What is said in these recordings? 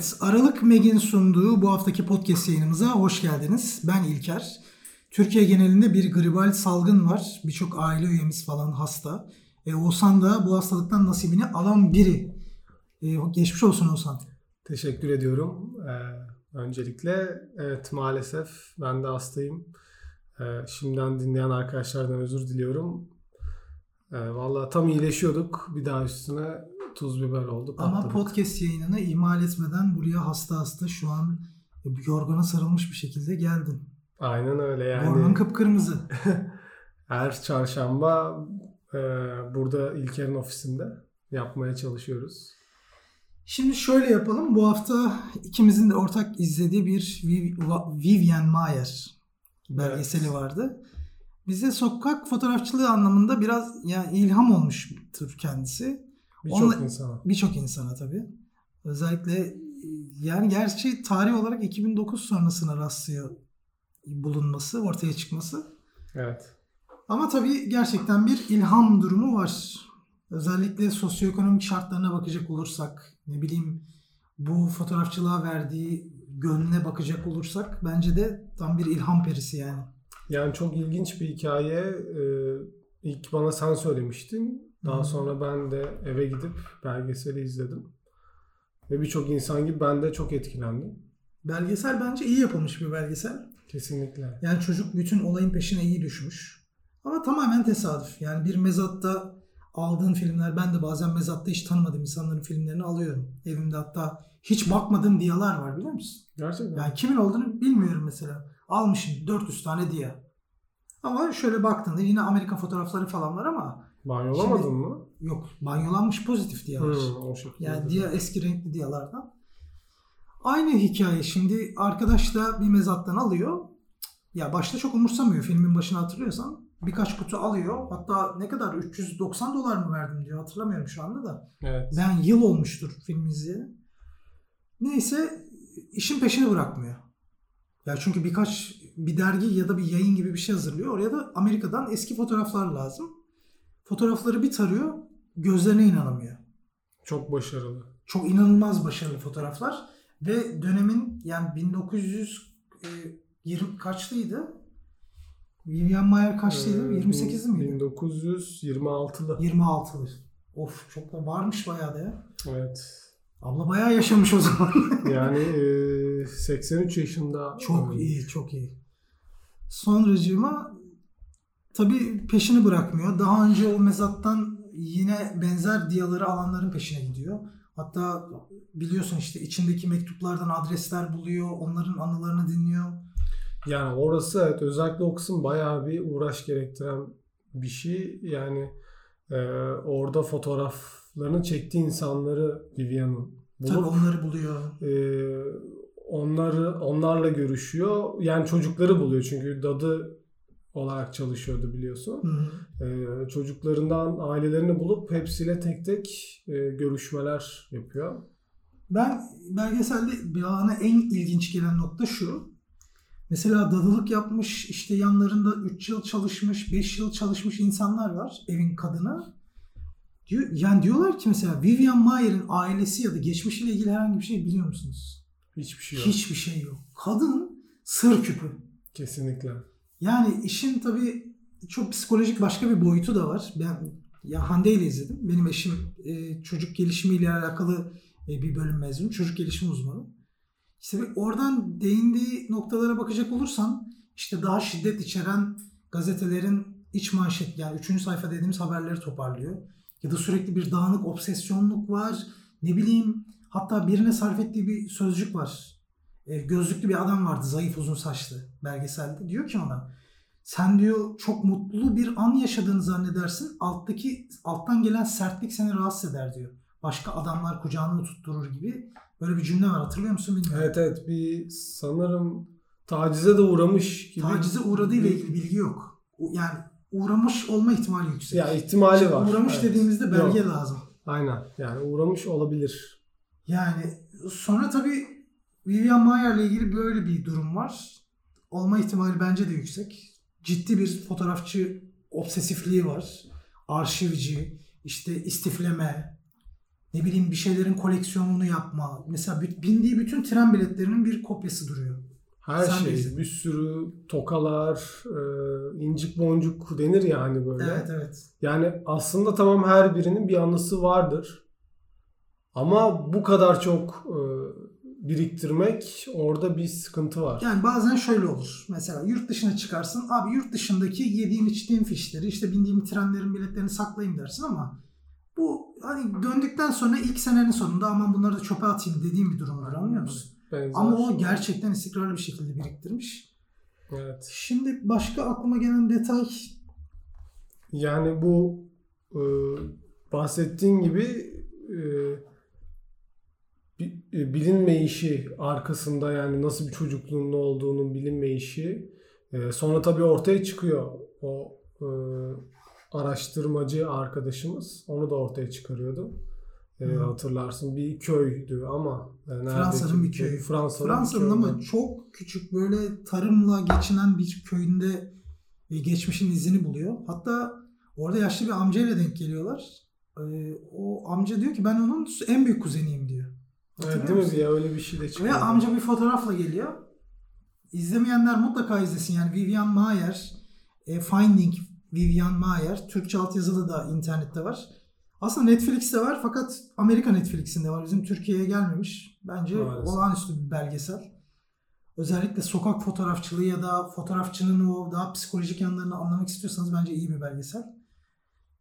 Evet, Aralık Meg'in sunduğu bu haftaki podcast yayınımıza hoş geldiniz. Ben İlker. Türkiye genelinde bir gribal salgın var. Birçok aile üyemiz falan hasta. E, Oğuzhan da bu hastalıktan nasibini alan biri. E, geçmiş olsun Oğuzhan. Teşekkür ediyorum. Ee, öncelikle evet maalesef ben de hastayım. Ee, şimdiden dinleyen arkadaşlardan özür diliyorum. Ee, Valla tam iyileşiyorduk. Bir daha üstüne tuz biber oldu. Ama patladık. podcast yayınını ihmal etmeden buraya hasta hasta şu an yorgana sarılmış bir şekilde geldin. Aynen öyle yani. kıpkırmızı. Her çarşamba e, burada İlker'in ofisinde yapmaya çalışıyoruz. Şimdi şöyle yapalım. Bu hafta ikimizin de ortak izlediği bir Viv- Vivian Mayer belgeseli vardı. Bize sokak fotoğrafçılığı anlamında biraz yani ilham olmuştur kendisi. Birçok insana. Birçok insana tabii. Özellikle e, yani gerçi tarih olarak 2009 sonrasına rastlıyor bulunması, ortaya çıkması. Evet. Ama tabii gerçekten bir ilham durumu var. Özellikle sosyoekonomik şartlarına bakacak olursak, ne bileyim bu fotoğrafçılığa verdiği gönlüne bakacak olursak bence de tam bir ilham perisi yani. Yani çok ilginç bir hikaye. Ee, ilk bana sen söylemiştin. Daha sonra ben de eve gidip belgeseli izledim. Ve birçok insan gibi ben de çok etkilendim. Belgesel bence iyi yapılmış bir belgesel. Kesinlikle. Yani çocuk bütün olayın peşine iyi düşmüş. Ama tamamen tesadüf. Yani bir mezatta aldığın filmler, ben de bazen mezatta hiç tanımadığım insanların filmlerini alıyorum. Evimde hatta hiç bakmadığım diyalar var biliyor musun? Gerçekten. Yani kimin olduğunu bilmiyorum mesela. Almışım 400 tane diya. Ama şöyle baktığında yine Amerika fotoğrafları falan var ama Banyolamadın Şimdi- mı? yok banyolanmış pozitif diyalar. Şekilde. Yani diya eski renkli diyalardan. Aynı hikaye şimdi arkadaş da bir mezattan alıyor. Ya başta çok umursamıyor filmin başını hatırlıyorsan. Birkaç kutu alıyor. Hatta ne kadar 390 dolar mı verdim diyor hatırlamıyorum şu anda da. Evet. Ben yıl olmuştur film izleyeli. Neyse işin peşini bırakmıyor. Ya çünkü birkaç bir dergi ya da bir yayın gibi bir şey hazırlıyor. Oraya da Amerika'dan eski fotoğraflar lazım. Fotoğrafları bir tarıyor. Gözlerine inanamıyor. Çok başarılı. Çok inanılmaz başarılı fotoğraflar. Ve dönemin yani 1920 kaçlıydı? Vivian Mayer kaçlıydı? Ee, 28'li miydi? 1926'lı. 26'lı. Of çok da varmış bayağı da ya. Evet. Abla bayağı yaşamış o zaman. Yani e, 83 yaşında. Çok iyi, çok iyi. Sonracığıma tabii peşini bırakmıyor. Daha önce o mezattan yine benzer diyaları alanların peşine gidiyor. Hatta biliyorsun işte içindeki mektuplardan adresler buluyor, onların anılarını dinliyor. Yani orası evet özellikle o kısım bayağı bir uğraş gerektiren bir şey. Yani e, orada fotoğraflarını çektiği insanları Vivian'ın Tabii bulup onları buluyor. e, onları onlarla görüşüyor. Yani çocukları buluyor çünkü dadı olarak çalışıyordu biliyorsun. Hı hı. E, çocuklarından ailelerini bulup hepsiyle tek tek e, görüşmeler yapıyor. Ben belgeselde bana en ilginç gelen nokta şu. Mesela dadılık yapmış, işte yanlarında 3 yıl çalışmış, 5 yıl çalışmış insanlar var evin kadını. Diyor, yani diyorlar ki mesela Vivian Mayer'in ailesi ya da geçmişiyle ilgili herhangi bir şey biliyor musunuz? Hiçbir şey yok. Hiçbir şey yok. Kadın sır küpü. Kesinlikle. Yani işin tabii çok psikolojik başka bir boyutu da var. Ben ya Hande ile izledim. Benim eşim e, çocuk gelişimiyle alakalı e, bir bölüm mezunu. Çocuk gelişim uzmanı. İşte oradan değindiği noktalara bakacak olursan işte daha şiddet içeren gazetelerin iç manşet yani üçüncü sayfa dediğimiz haberleri toparlıyor. Ya da sürekli bir dağınık obsesyonluk var. Ne bileyim hatta birine sarf ettiği bir sözcük var. E, gözlüklü bir adam vardı zayıf uzun saçlı belgeselde. Diyor ki ona sen diyor çok mutlu bir an yaşadığını zannedersin. Alttaki alttan gelen sertlik seni rahatsız eder diyor. Başka adamlar kucağını tutturur gibi böyle bir cümle var. Hatırlıyor musun bilmiyorum. Evet evet bir sanırım tacize de uğramış gibi. Tacize uğradığı ile ilgili bilgi yok. Yani uğramış olma ihtimali yüksek. Ya ihtimali Şimdi var. Uğramış Evet. dediğimizde belge Yok. lazım. Aynen. Yani uğramış olabilir. Yani sonra tabii Vivian Mayer ile ilgili böyle bir durum var. Olma ihtimali bence de yüksek. Ciddi bir fotoğrafçı obsesifliği var. Arşivci, işte istifleme, ne bileyim bir şeylerin koleksiyonunu yapma. Mesela bindiği bütün tren biletlerinin bir kopyası duruyor. Her Sen şey, bilirsin. bir sürü tokalar, e, incik boncuk denir ya hani böyle. Evet, evet. Yani aslında tamam her birinin bir anısı vardır. Ama bu kadar çok e, biriktirmek orada bir sıkıntı var. Yani bazen şöyle olur. Mesela yurt dışına çıkarsın. Abi yurt dışındaki yediğim içtiğim fişleri işte bindiğim trenlerin biletlerini saklayayım dersin ama bu hani döndükten sonra ilk senenin sonunda aman bunları da çöpe atayım dediğim bir durumdur anlıyor musun? Benzer. Ama o gerçekten istikrarlı bir şekilde biriktirmiş. Evet. Şimdi başka aklıma gelen detay yani bu e, bahsettiğin gibi e, bilinmeyişi arkasında yani nasıl bir çocukluğun olduğunun bilinmeyişi e, sonra tabii ortaya çıkıyor o e, araştırmacı arkadaşımız onu da ortaya çıkarıyordu. E, hatırlarsın bir köydü ama e, Fransa'nın bir köyü. Fransa'nın, Fransa'nın ama çok küçük böyle tarımla geçinen bir köyünde e, geçmişin izini buluyor. Hatta orada yaşlı bir amcayla denk geliyorlar. E, o amca diyor ki ben onun en büyük kuzeniyim diyor. Evet değil mi ya öyle bir şey de çıkıyor. Ve amca bir fotoğrafla geliyor. İzlemeyenler mutlaka izlesin. Yani Vivian Mayer, e, Finding Vivian Mayer. Türkçe altyazılı da internette var. Aslında Netflix'te var fakat Amerika Netflix'inde var. Bizim Türkiye'ye gelmemiş. Bence Maalesef. olağanüstü bir belgesel. Özellikle sokak fotoğrafçılığı ya da fotoğrafçının o daha psikolojik yanlarını anlamak istiyorsanız bence iyi bir belgesel.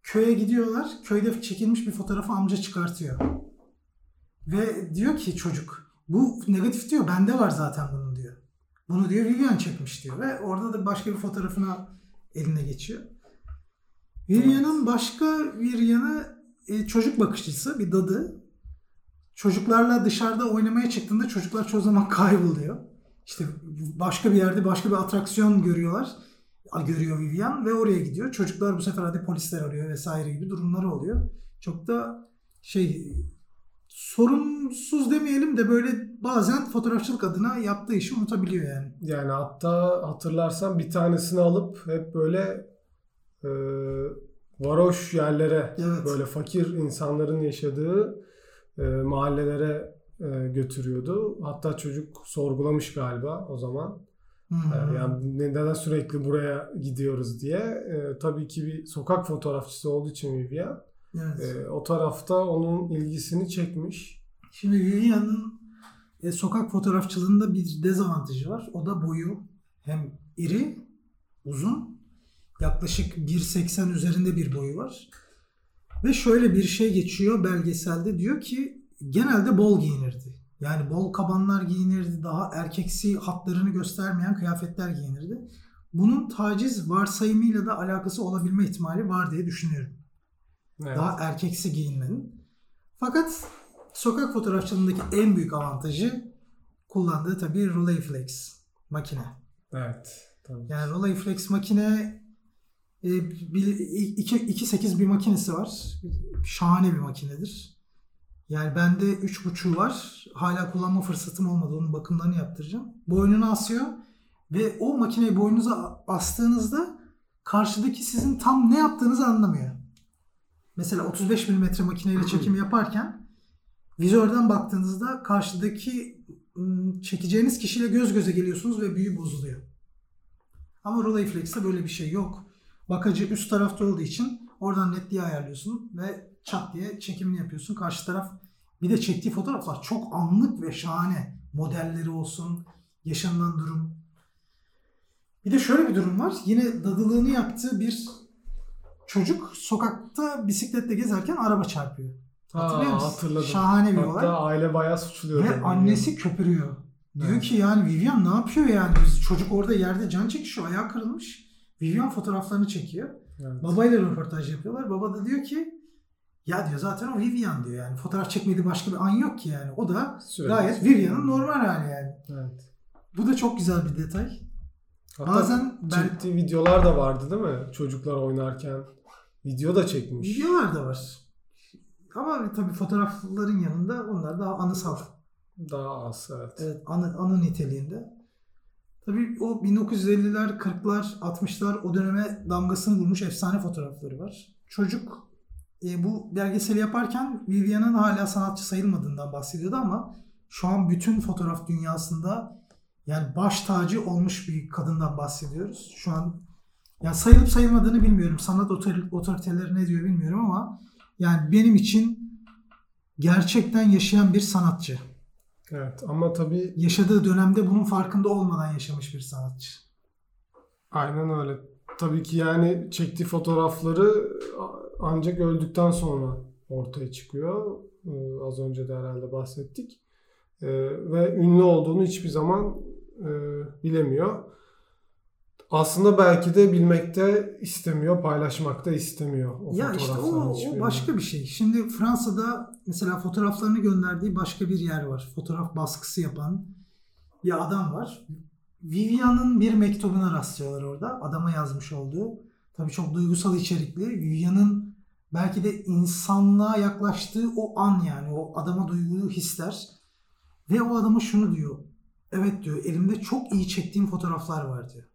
Köye gidiyorlar. Köyde çekilmiş bir fotoğrafı amca çıkartıyor. Ve diyor ki çocuk bu negatif diyor bende var zaten bunun diyor. Bunu diyor Vivian çekmiş diyor ve orada da başka bir fotoğrafına eline geçiyor. Vivian'ın başka bir yanı e, çocuk bakışçısı bir dadı. Çocuklarla dışarıda oynamaya çıktığında çocuklar çoğu zaman kayboluyor. İşte başka bir yerde başka bir atraksiyon görüyorlar. Görüyor Vivian ve oraya gidiyor. Çocuklar bu sefer hadi polisler arıyor vesaire gibi durumları oluyor. Çok da şey sorunsuz demeyelim de böyle bazen fotoğrafçılık adına yaptığı işi unutabiliyor yani. Yani hatta hatırlarsan bir tanesini alıp hep böyle e, varoş yerlere evet. böyle fakir insanların yaşadığı e, mahallelere e, götürüyordu. Hatta çocuk sorgulamış galiba o zaman. Hmm. Yani neden sürekli buraya gidiyoruz diye. E, tabii ki bir sokak fotoğrafçısı olduğu için Vivian Evet. E, o tarafta onun ilgisini çekmiş. Şimdi Vivian'ın e, sokak fotoğrafçılığında bir dezavantajı var. O da boyu hem iri, uzun, yaklaşık 1.80 üzerinde bir boyu var. Ve şöyle bir şey geçiyor belgeselde diyor ki genelde bol giyinirdi. Yani bol kabanlar giyinirdi, daha erkeksi hatlarını göstermeyen kıyafetler giyinirdi. Bunun taciz varsayımıyla da alakası olabilme ihtimali var diye düşünüyorum. Evet. Daha erkeksi giyinmenin. Fakat sokak fotoğrafçılığındaki en büyük avantajı kullandığı tabii Rolleiflex makine. Evet. Tabii. Yani Rolleiflex makine e, 2.8 bir makinesi var. Şahane bir makinedir. Yani bende 3.5'u var. Hala kullanma fırsatım olmadı. Onun bakımlarını yaptıracağım. Boynuna asıyor. Ve o makineyi boynunuza astığınızda karşıdaki sizin tam ne yaptığınızı anlamıyor mesela 35 mm makineyle çekim yaparken vizörden baktığınızda karşıdaki çekeceğiniz kişiyle göz göze geliyorsunuz ve büyü bozuluyor. Ama Rolleiflex'te böyle bir şey yok. Bakıcı üst tarafta olduğu için oradan netliği ayarlıyorsun ve çat diye çekimini yapıyorsun. Karşı taraf bir de çektiği fotoğraflar çok anlık ve şahane. Modelleri olsun, yaşanılan durum. Bir de şöyle bir durum var. Yine dadılığını yaptığı bir çocuk sokakta bisikletle gezerken araba çarpıyor. Hatırlıyor musun? Hatırladım. Şahane bir Hatta olay. Hatta aile bayağı suçluyor. Ve annesi yani. köpürüyor. Diyor evet. ki yani Vivian ne yapıyor yani? Biz çocuk orada yerde can çekişiyor. Ayağı kırılmış. Vivian fotoğraflarını çekiyor. Evet. Babayla röportaj yapıyorlar. Baba da diyor ki ya diyor zaten o Vivian diyor yani. Fotoğraf çekmediği başka bir an yok ki yani. O da Sürekli. gayet Vivian'ın normal hali yani. Evet. Bu da çok güzel bir detay. Hatta Bazen ben... videolar da vardı değil mi? Çocuklar oynarken Video da çekmiş. Videolar da var. Ama tabii fotoğrafların yanında onlar daha anısal. Daha az evet. Evet anı, anı niteliğinde. Tabii o 1950'ler, 40'lar, 60'lar o döneme damgasını vurmuş efsane fotoğrafları var. Çocuk e, bu belgeseli yaparken Vivian'ın hala sanatçı sayılmadığından bahsediyordu ama şu an bütün fotoğraf dünyasında yani baş tacı olmuş bir kadından bahsediyoruz. Şu an yani sayılıp sayılmadığını bilmiyorum. Sanat otoriteleri ne diyor bilmiyorum ama yani benim için gerçekten yaşayan bir sanatçı. Evet ama tabii yaşadığı dönemde bunun farkında olmadan yaşamış bir sanatçı. Aynen öyle. Tabii ki yani çektiği fotoğrafları ancak öldükten sonra ortaya çıkıyor. Ee, az önce de herhalde bahsettik. Ee, ve ünlü olduğunu hiçbir zaman e, bilemiyor. Aslında belki de bilmekte istemiyor, paylaşmakta istemiyor. O ya işte o, o başka bir şey. Şimdi Fransa'da mesela fotoğraflarını gönderdiği başka bir yer var. Fotoğraf baskısı yapan bir adam var. Vivian'ın bir mektubuna rastlıyorlar orada. Adama yazmış olduğu. Tabii çok duygusal içerikli. Vivian'ın belki de insanlığa yaklaştığı o an yani. O adama duyguyu hisler. Ve o adama şunu diyor. Evet diyor elimde çok iyi çektiğim fotoğraflar var diyor.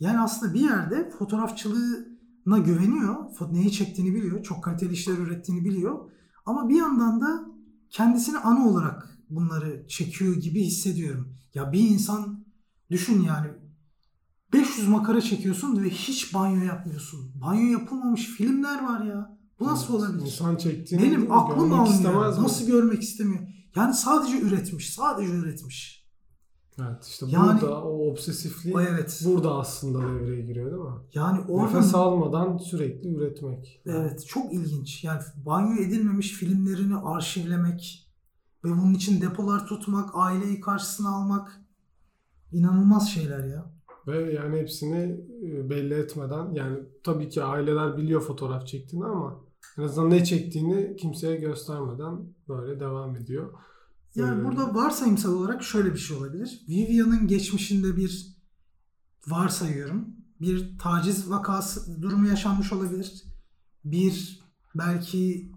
Yani aslında bir yerde fotoğrafçılığına güveniyor. Neyi çektiğini biliyor. Çok kaliteli işler ürettiğini biliyor. Ama bir yandan da kendisini ana olarak bunları çekiyor gibi hissediyorum. Ya bir insan düşün yani 500 makara çekiyorsun ve hiç banyo yapmıyorsun. Banyo yapılmamış filmler var ya. Bu nasıl olabilir? İnsan çektiğini Benim aklım almıyor. Nasıl görmek istemiyor? Yani sadece üretmiş. Sadece üretmiş. Evet işte yani, burada o obsesifliği evet. burada aslında devreye giriyor değil mi? Yani oradan, Nefes almadan sürekli üretmek. Evet çok ilginç. Yani banyo edilmemiş filmlerini arşivlemek ve bunun için depolar tutmak, aileyi karşısına almak inanılmaz şeyler ya. Ve yani hepsini e, belli etmeden yani tabii ki aileler biliyor fotoğraf çektiğini ama en azından ne çektiğini kimseye göstermeden böyle devam ediyor. Yani ee, burada varsayımsal olarak şöyle bir şey olabilir. Vivian'ın geçmişinde bir varsayıyorum. Bir taciz vakası durumu yaşanmış olabilir. Bir belki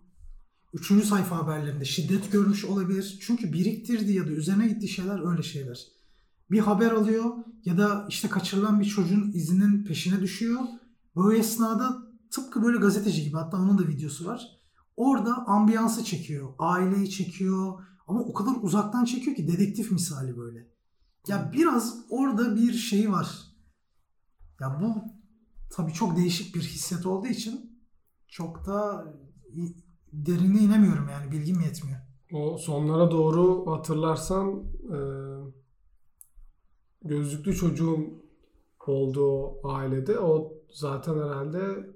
üçüncü sayfa haberlerinde şiddet görmüş olabilir. Çünkü biriktirdiği ya da üzerine gittiği şeyler öyle şeyler. Bir haber alıyor ya da işte kaçırılan bir çocuğun izinin peşine düşüyor. Bu esnada tıpkı böyle gazeteci gibi hatta onun da videosu var. Orada ambiyansı çekiyor. Aileyi çekiyor ama o kadar uzaktan çekiyor ki dedektif misali böyle. Ya biraz orada bir şey var. Ya bu tabii çok değişik bir hissiyat olduğu için çok da derine inemiyorum yani bilgim yetmiyor. O sonlara doğru hatırlarsan e, gözlüklü çocuğun olduğu ailede o zaten herhalde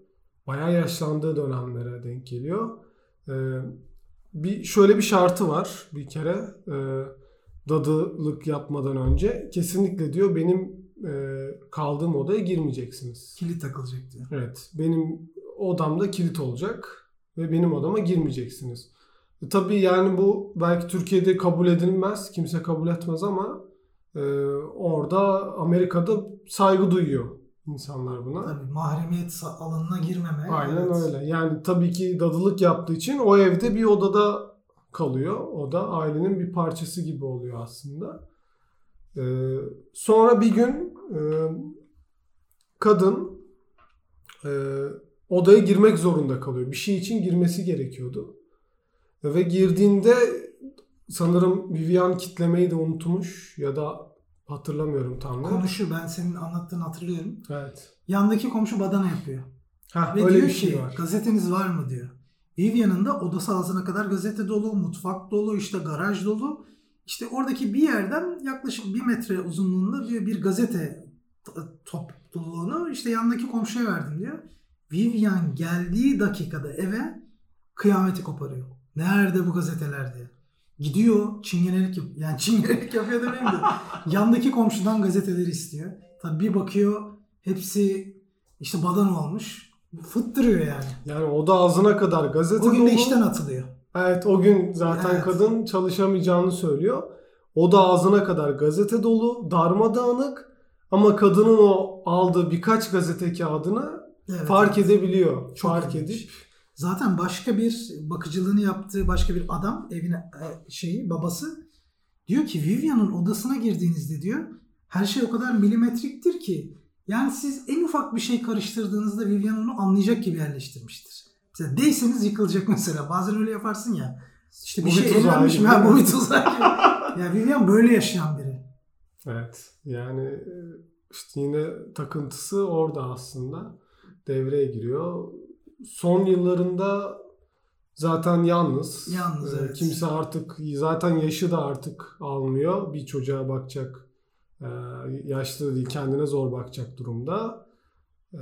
bayağı yaşlandığı dönemlere denk geliyor. E, bir şöyle bir şartı var bir kere e, dadılık yapmadan önce kesinlikle diyor benim e, kaldığım odaya girmeyeceksiniz. Kilit takılacak diyor. Evet benim odamda kilit olacak ve benim odama girmeyeceksiniz. E, tabii yani bu belki Türkiye'de kabul edilmez kimse kabul etmez ama e, orada Amerika'da saygı duyuyor insanlar buna. Tabii mahremiyet alanına girmeme. Aynen evet. öyle. Yani tabii ki dadılık yaptığı için o evde bir odada kalıyor. O da ailenin bir parçası gibi oluyor aslında. Ee, sonra bir gün e, kadın e, odaya girmek zorunda kalıyor. Bir şey için girmesi gerekiyordu. Ve girdiğinde sanırım Vivian kitlemeyi de unutmuş ya da Hatırlamıyorum tam. Konuşuyor. Ben senin anlattığını hatırlıyorum. Evet. Yandaki komşu badana yapıyor. Ha, Ve öyle diyor bir şey ki var. gazeteniz var mı diyor. Vivian'ın da odası ağzına kadar gazete dolu, mutfak dolu, işte garaj dolu. İşte oradaki bir yerden yaklaşık bir metre uzunluğunda diyor bir gazete topluluğunu işte yandaki komşuya verdim diyor. Vivian geldiği dakikada eve kıyameti koparıyor. Nerede bu gazeteler diye. Gidiyor çingenelik yap yani çingenelik yapıyor demeyeyim de yandaki komşudan gazeteleri istiyor. Tabii bir bakıyor hepsi işte badan olmuş. Fıttırıyor yani. Yani o da ağzına kadar gazete O gün de işten atılıyor. Evet o gün zaten evet. kadın çalışamayacağını söylüyor. O da ağzına kadar gazete dolu, darmadağınık ama kadının o aldığı birkaç gazete kağıdını evet, fark edebiliyor. Çok fark ilginç. edip Zaten başka bir bakıcılığını yaptığı başka bir adam evine e, şeyi babası diyor ki Vivian'ın odasına girdiğinizde diyor her şey o kadar milimetriktir ki yani siz en ufak bir şey karıştırdığınızda Vivian onu anlayacak gibi yerleştirmiştir. Mesela değseniz yıkılacak mesela. Bazen öyle yaparsın ya. İşte bir Bu şey evlenmiş ha bu bir tuzak. ya Vivian böyle yaşayan biri. Evet. Yani e, işte yine takıntısı orada aslında devreye giriyor. Son yıllarında zaten yalnız. Yalnız, Ee, evet. Kimse artık zaten yaşı da artık almıyor. Bir çocuğa bakacak e, yaşlı değil kendine zor bakacak durumda. Ee,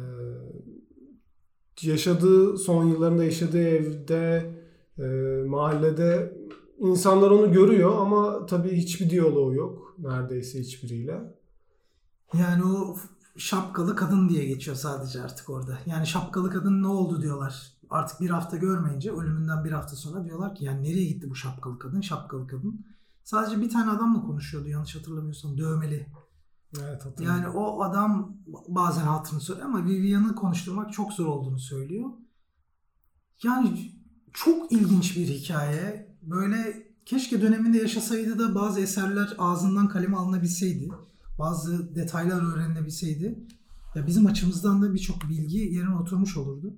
Yaşadığı son yıllarında yaşadığı evde e, mahallede insanlar onu görüyor ama tabii hiçbir diyaloğu yok neredeyse hiçbiriyle. Yani o şapkalı kadın diye geçiyor sadece artık orada. Yani şapkalı kadın ne oldu diyorlar. Artık bir hafta görmeyince ölümünden bir hafta sonra diyorlar ki yani nereye gitti bu şapkalı kadın? Şapkalı kadın. Sadece bir tane adamla konuşuyordu yanlış hatırlamıyorsam dövmeli. Evet. Yani o adam bazen hatırını söylüyor ama Vivian'ı konuşturmak çok zor olduğunu söylüyor. Yani çok ilginç bir hikaye. Böyle keşke döneminde yaşasaydı da bazı eserler ağzından kaleme alınabilseydi. Bazı detaylar öğrenilebilseydi. Ya bizim açımızdan da birçok bilgi yerine oturmuş olurdu.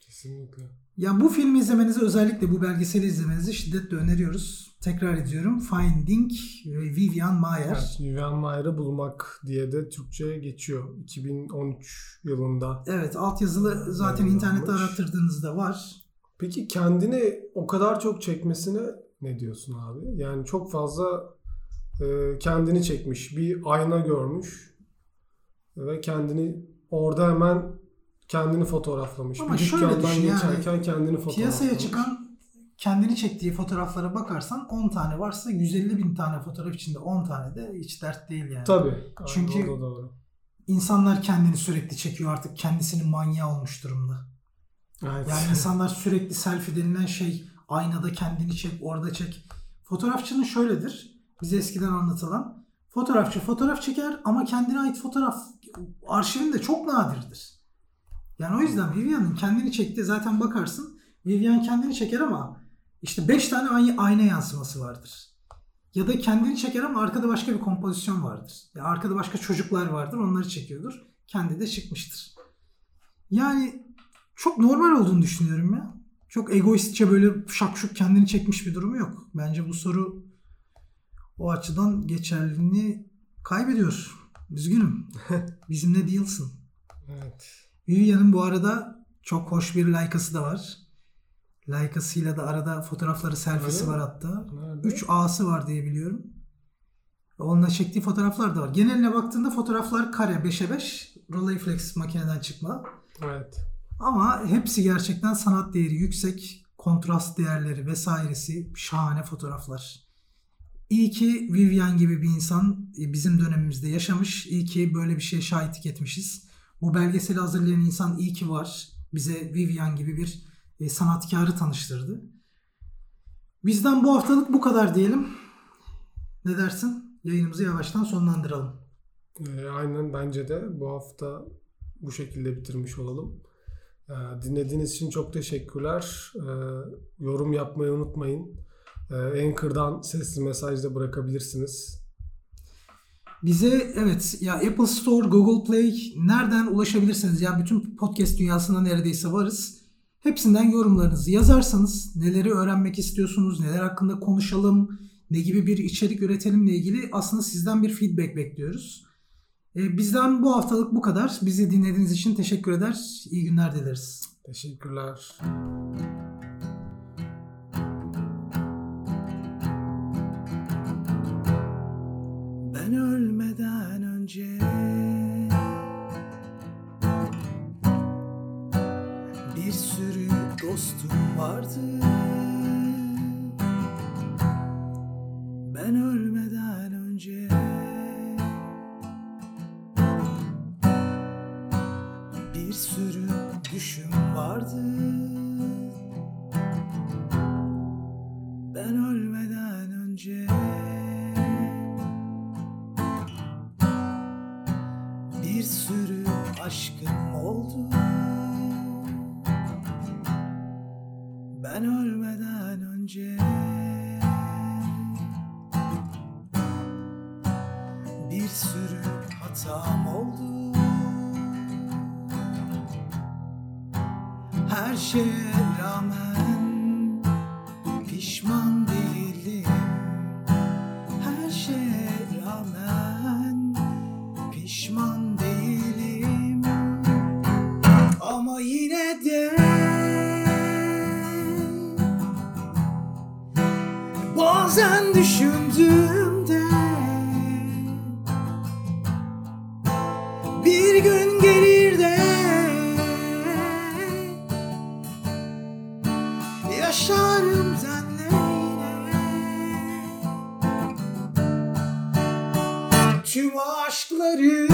Kesinlikle. Ya bu filmi izlemenizi özellikle bu belgeseli izlemenizi şiddetle öneriyoruz. Tekrar ediyorum. Finding Vivian Maier. Evet, Vivian Mayer'ı bulmak diye de Türkçe'ye geçiyor. 2013 yılında. Evet altyazılı zaten internette arattırdığınızda var. Peki kendini o kadar çok çekmesine ne diyorsun abi? Yani çok fazla e, kendini çekmiş. Bir ayna görmüş ve kendini orada hemen kendini fotoğraflamış. Ama bir şöyle düşün yani, kendini fotoğraflamış. Piyasaya çıkan kendini çektiği fotoğraflara bakarsan 10 tane varsa 150 bin tane fotoğraf içinde 10 tane de hiç dert değil yani. Tabii. Çünkü- da doğru. İnsanlar kendini sürekli çekiyor artık kendisinin manyağı olmuş durumda. Evet. Yani insanlar sürekli selfie denilen şey aynada kendini çek, orada çek. Fotoğrafçının şöyledir. Bize eskiden anlatılan. Fotoğrafçı fotoğraf çeker ama kendine ait fotoğraf arşivinde çok nadirdir. Yani o yüzden Vivian'ın kendini çekti zaten bakarsın. Vivian kendini çeker ama işte 5 tane ay- ayna yansıması vardır. Ya da kendini çeker ama arkada başka bir kompozisyon vardır. Ya arkada başka çocuklar vardır onları çekiyordur. Kendi de çıkmıştır. Yani çok normal olduğunu düşünüyorum ya. Çok egoistçe böyle şakşuk kendini çekmiş bir durumu yok. Bence bu soru o açıdan geçerliliğini kaybediyor. Üzgünüm. Bizimle değilsin. evet. Vivian'ın bu arada çok hoş bir Leica'sı da var. Leica'sıyla da arada fotoğrafları selfiesi var hatta. Nerede? 3 A'sı var diye biliyorum. Onunla çektiği fotoğraflar da var. Geneline baktığında fotoğraflar kare 5'e 5. Rolleiflex makineden çıkma. Evet. Ama hepsi gerçekten sanat değeri yüksek, kontrast değerleri vesairesi şahane fotoğraflar. İyi ki Vivian gibi bir insan e, bizim dönemimizde yaşamış. İyi ki böyle bir şeye şahitlik etmişiz. Bu belgeseli hazırlayan insan iyi ki var. Bize Vivian gibi bir e, sanatkarı tanıştırdı. Bizden bu haftalık bu kadar diyelim. Ne dersin? Yayınımızı yavaştan sonlandıralım. Ee, aynen bence de bu hafta bu şekilde bitirmiş olalım. Ee, dinlediğiniz için çok teşekkürler. Ee, yorum yapmayı unutmayın. Ee, Anchor'dan sesli mesaj da bırakabilirsiniz. Bize evet ya Apple Store, Google Play nereden ulaşabilirsiniz? Ya bütün podcast dünyasında neredeyse varız. Hepsinden yorumlarınızı yazarsanız neleri öğrenmek istiyorsunuz, neler hakkında konuşalım, ne gibi bir içerik üretelimle ilgili aslında sizden bir feedback bekliyoruz. Ee, bizden bu haftalık bu kadar. Bizi dinlediğiniz için teşekkür eder. İyi günler dileriz. Teşekkürler. Bir sürü dostum vardı. Sürü hatam oldu. Her şeye rağmen Yaşarım senle yine. Tüm aşkları